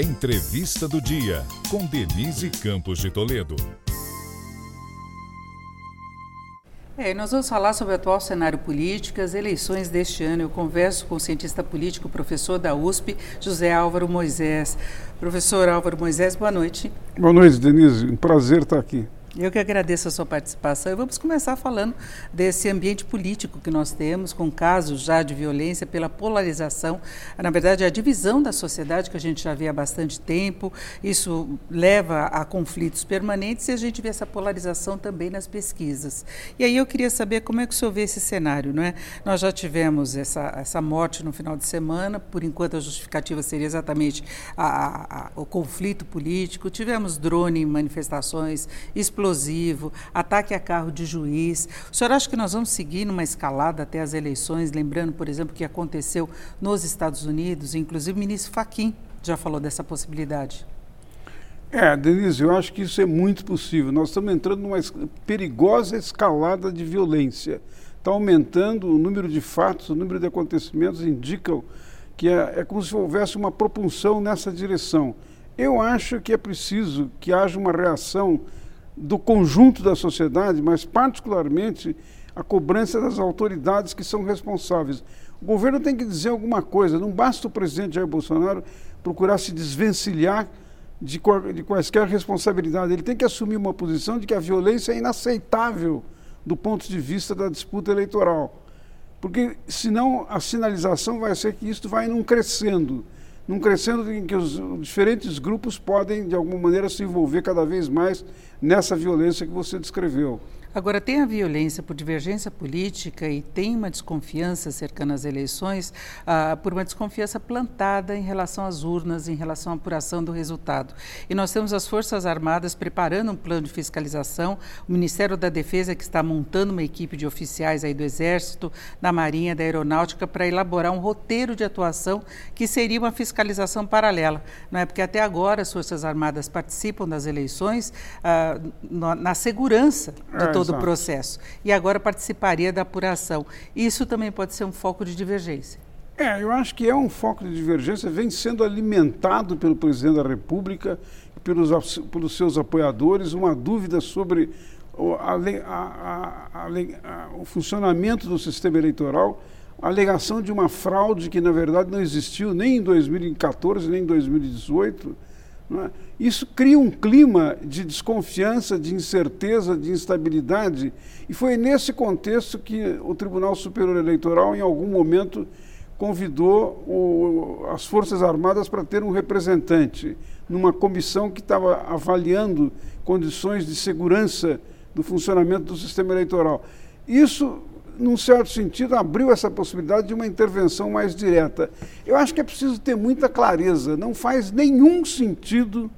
Entrevista do Dia, com Denise Campos de Toledo. É, nós vamos falar sobre o atual cenário político, as eleições deste ano. Eu converso com o cientista político, professor da USP, José Álvaro Moisés. Professor Álvaro Moisés, boa noite. Boa noite, Denise. Um prazer estar aqui. Eu que agradeço a sua participação. E vamos começar falando desse ambiente político que nós temos, com casos já de violência pela polarização, na verdade, a divisão da sociedade que a gente já vê há bastante tempo. Isso leva a conflitos permanentes e a gente vê essa polarização também nas pesquisas. E aí eu queria saber como é que o senhor vê esse cenário, não é? Nós já tivemos essa, essa morte no final de semana, por enquanto a justificativa seria exatamente a, a, o conflito político. Tivemos drone em manifestações, explosões explosivo, ataque a carro de juiz. O senhor acha que nós vamos seguir numa escalada até as eleições, lembrando, por exemplo, o que aconteceu nos Estados Unidos, inclusive o ministro Fachin já falou dessa possibilidade. É, Denise, eu acho que isso é muito possível. Nós estamos entrando numa perigosa escalada de violência. Está aumentando o número de fatos, o número de acontecimentos indicam que é, é como se houvesse uma propulsão nessa direção. Eu acho que é preciso que haja uma reação do conjunto da sociedade, mas particularmente a cobrança das autoridades que são responsáveis. O governo tem que dizer alguma coisa, não basta o presidente Jair Bolsonaro procurar se desvencilhar de, de quaisquer responsabilidade, ele tem que assumir uma posição de que a violência é inaceitável do ponto de vista da disputa eleitoral. Porque senão a sinalização vai ser que isso vai não crescendo num crescendo em que os diferentes grupos podem, de alguma maneira, se envolver cada vez mais nessa violência que você descreveu. Agora, tem a violência por divergência política e tem uma desconfiança cercando as eleições, ah, por uma desconfiança plantada em relação às urnas, em relação à apuração do resultado. E nós temos as Forças Armadas preparando um plano de fiscalização, o Ministério da Defesa que está montando uma equipe de oficiais aí do Exército, da Marinha, da Aeronáutica, para elaborar um roteiro de atuação que seria uma fiscalização paralela. Não é? Porque até agora as Forças Armadas participam das eleições ah, na segurança de é, todo o processo. E agora participaria da apuração. Isso também pode ser um foco de divergência. É, eu acho que é um foco de divergência, vem sendo alimentado pelo presidente da República, pelos, pelos seus apoiadores, uma dúvida sobre o, a, a, a, o funcionamento do sistema eleitoral, a alegação de uma fraude que, na verdade, não existiu nem em 2014, nem em 2018 é? Isso cria um clima de desconfiança, de incerteza, de instabilidade, e foi nesse contexto que o Tribunal Superior Eleitoral, em algum momento, convidou o, as Forças Armadas para ter um representante numa comissão que estava avaliando condições de segurança do funcionamento do sistema eleitoral. Isso num certo sentido, abriu essa possibilidade de uma intervenção mais direta. Eu acho que é preciso ter muita clareza, não faz nenhum sentido,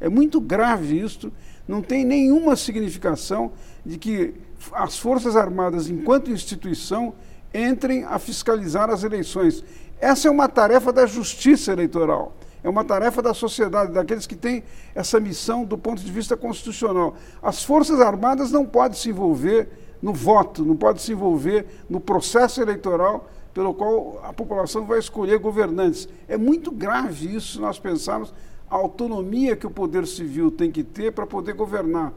é muito grave isso, não tem nenhuma significação de que as Forças Armadas, enquanto instituição, entrem a fiscalizar as eleições. Essa é uma tarefa da justiça eleitoral. É uma tarefa da sociedade, daqueles que têm essa missão do ponto de vista constitucional. As Forças Armadas não podem se envolver no voto, não pode se envolver no processo eleitoral pelo qual a população vai escolher governantes. É muito grave isso se nós pensarmos a autonomia que o poder civil tem que ter para poder governar.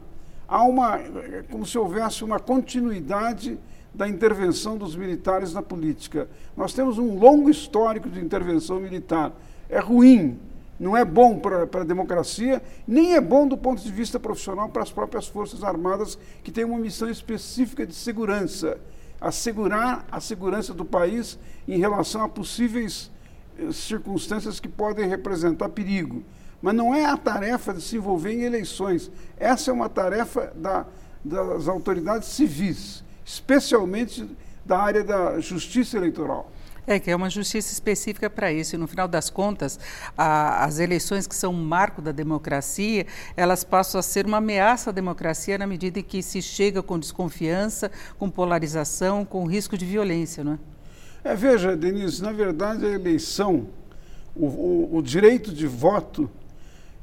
Há uma, é como se houvesse uma continuidade da intervenção dos militares na política. Nós temos um longo histórico de intervenção militar. É ruim, não é bom para a democracia, nem é bom do ponto de vista profissional para as próprias Forças Armadas, que têm uma missão específica de segurança assegurar a segurança do país em relação a possíveis eh, circunstâncias que podem representar perigo. Mas não é a tarefa de se envolver em eleições. Essa é uma tarefa da, das autoridades civis, especialmente da área da justiça eleitoral. É, que é uma justiça específica para isso. E no final das contas, a, as eleições que são um marco da democracia, elas passam a ser uma ameaça à democracia na medida em que se chega com desconfiança, com polarização, com risco de violência, não é? É, veja, Denise, na verdade a eleição, o, o, o direito de voto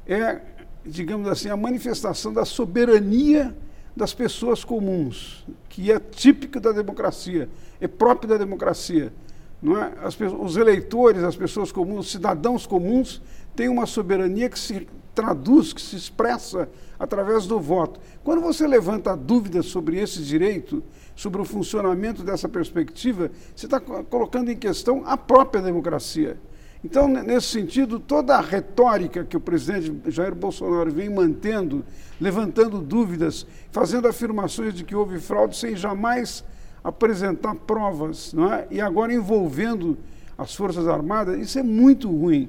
é, digamos assim, a manifestação da soberania das pessoas comuns, que é típico da democracia, é próprio da democracia. É? As, os eleitores, as pessoas comuns, os cidadãos comuns, tem uma soberania que se traduz, que se expressa através do voto. Quando você levanta dúvidas sobre esse direito, sobre o funcionamento dessa perspectiva, você está colocando em questão a própria democracia. Então, nesse sentido, toda a retórica que o presidente Jair Bolsonaro vem mantendo, levantando dúvidas, fazendo afirmações de que houve fraude sem jamais apresentar provas, não é? e agora envolvendo as Forças Armadas, isso é muito ruim,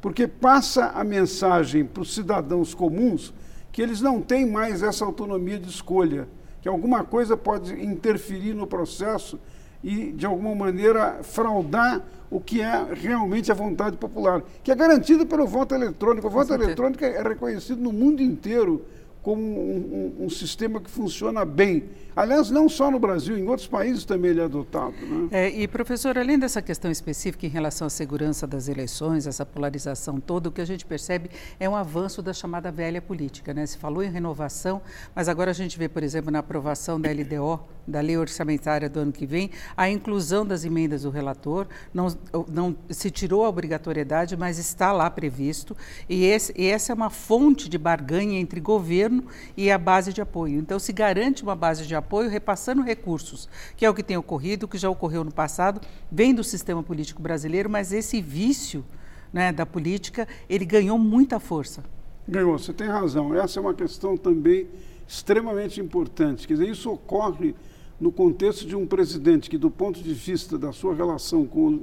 porque passa a mensagem para os cidadãos comuns que eles não têm mais essa autonomia de escolha, que alguma coisa pode interferir no processo e, de alguma maneira, fraudar o que é realmente a vontade popular, que é garantida pelo voto eletrônico. O voto eletrônico é reconhecido no mundo inteiro como um, um, um, sistema que funciona bem. Aliás, não só no Brasil, em outros países também ele é adotado. Né? É, e, professor, além dessa questão específica em relação à segurança das eleições, essa polarização toda, o que a gente percebe é um avanço da chamada velha política. Né? Se falou em renovação, mas agora a gente vê, por exemplo, na aprovação da LDO, da lei orçamentária do ano que vem, a inclusão das emendas do relator, não, não se tirou a obrigatoriedade, mas está lá previsto, e, esse, e essa é uma fonte de barganha entre governo governo e a base de apoio. Então, se garante uma base de apoio repassando recursos, que é o que tem ocorrido, que já ocorreu no passado, vem do sistema político brasileiro, mas esse vício né, da política, ele ganhou muita força. Ganhou, você tem razão. Essa é uma questão também extremamente importante. Quer dizer, isso ocorre no contexto de um presidente que, do ponto de vista da sua relação com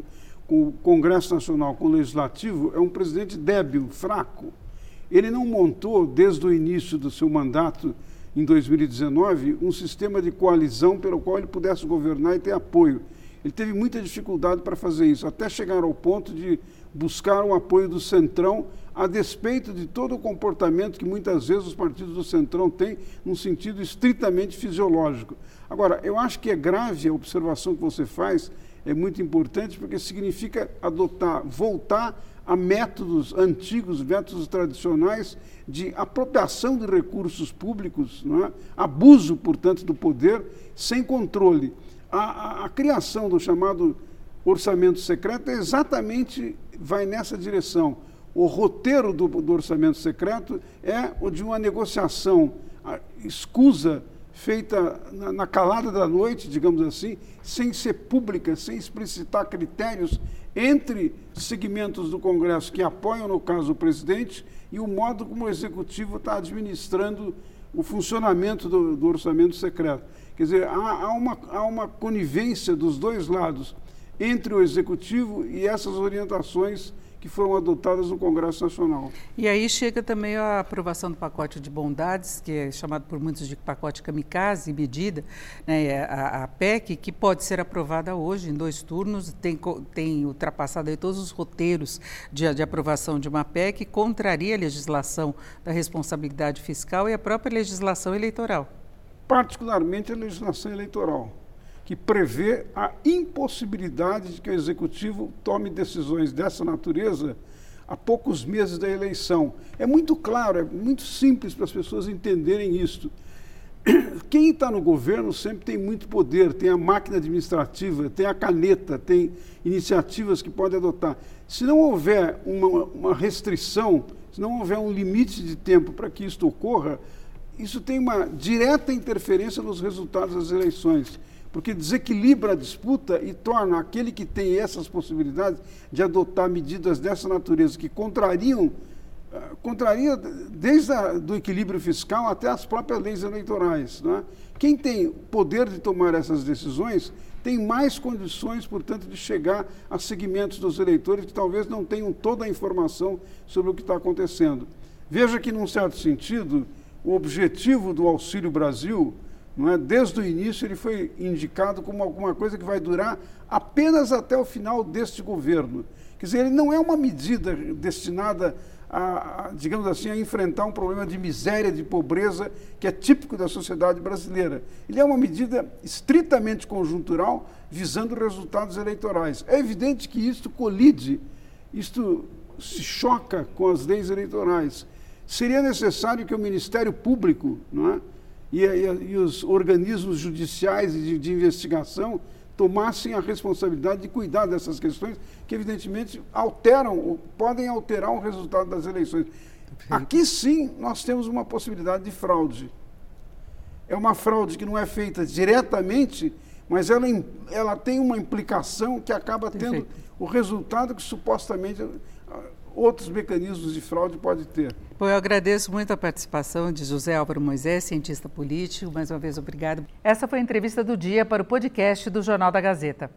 com o Congresso Nacional, com o Legislativo, é um presidente débil, fraco. Ele não montou, desde o início do seu mandato, em 2019, um sistema de coalizão pelo qual ele pudesse governar e ter apoio. Ele teve muita dificuldade para fazer isso, até chegar ao ponto de buscar o apoio do Centrão, a despeito de todo o comportamento que muitas vezes os partidos do Centrão têm, num sentido estritamente fisiológico. Agora, eu acho que é grave a observação que você faz, é muito importante, porque significa adotar, voltar a métodos antigos, métodos tradicionais de apropriação de recursos públicos, é? abuso, portanto, do poder sem controle. A, a, a, criação do chamado orçamento secreto é exatamente vai nessa direção. O roteiro do, do orçamento secreto é o de uma negociação escusa feita na, na, calada da noite, digamos assim, sem ser pública, sem explicitar critérios entre segmentos do Congresso que apoiam, no caso, o presidente e o modo como o Executivo está administrando o funcionamento do, do, orçamento secreto. Quer dizer, há, há, uma, há uma conivência dos dois lados entre o Executivo e essas orientações que foram adotadas no Congresso Nacional. E aí chega também a aprovação do pacote de bondades, que é chamado por muitos de pacote kamikaze, medida, né, a, a, PEC, que pode ser aprovada hoje em dois turnos, tem, tem ultrapassado todos os roteiros de, de aprovação de uma PEC, contraria a legislação da responsabilidade fiscal e a própria legislação eleitoral. Particularmente a legislação eleitoral que prevê a impossibilidade de que o executivo tome decisões dessa natureza a poucos meses da eleição. É muito claro, é muito simples para as pessoas entenderem isso. Quem está no governo sempre tem muito poder, tem a máquina administrativa, tem a caneta, tem iniciativas que pode adotar. Se não houver uma, uma restrição, se não houver um limite de tempo para que isto ocorra, isso tem uma direta interferência nos resultados das eleições porque desequilibra a disputa e torna aquele que tem essas possibilidades de adotar medidas dessa natureza que contrariam uh, contraria desde o do equilíbrio fiscal até as próprias leis eleitorais. Né? Quem tem poder de tomar essas decisões tem mais condições, portanto, de chegar a segmentos dos eleitores que talvez não tenham toda a informação sobre o que está acontecendo. Veja que, num certo sentido, o objetivo do Auxílio Brasil não é? Desde o início ele foi indicado como alguma coisa que vai durar apenas até o final deste governo. Quer dizer, ele não é uma medida destinada a, a, digamos assim, a enfrentar um problema de miséria, de pobreza que é típico da sociedade brasileira. Ele é uma medida estritamente conjuntural, visando resultados eleitorais. É evidente que isto colide, isto se choca com as leis eleitorais. Seria necessário que o Ministério Público, não é? E, e, e os organismos judiciais de, de investigação tomassem a responsabilidade de cuidar dessas questões que, evidentemente, alteram, podem alterar o resultado das eleições. Aqui sim nós temos uma possibilidade de fraude. É uma fraude que não é feita diretamente, mas ela, ela tem uma implicação que acaba tendo Perfeito. o resultado que supostamente outros mecanismos de fraude pode ter. Bom, eu agradeço muito a participação de José Álvaro Moisés, cientista político. Mais uma vez, obrigado. Essa foi a entrevista do dia para o podcast do Jornal da Gazeta.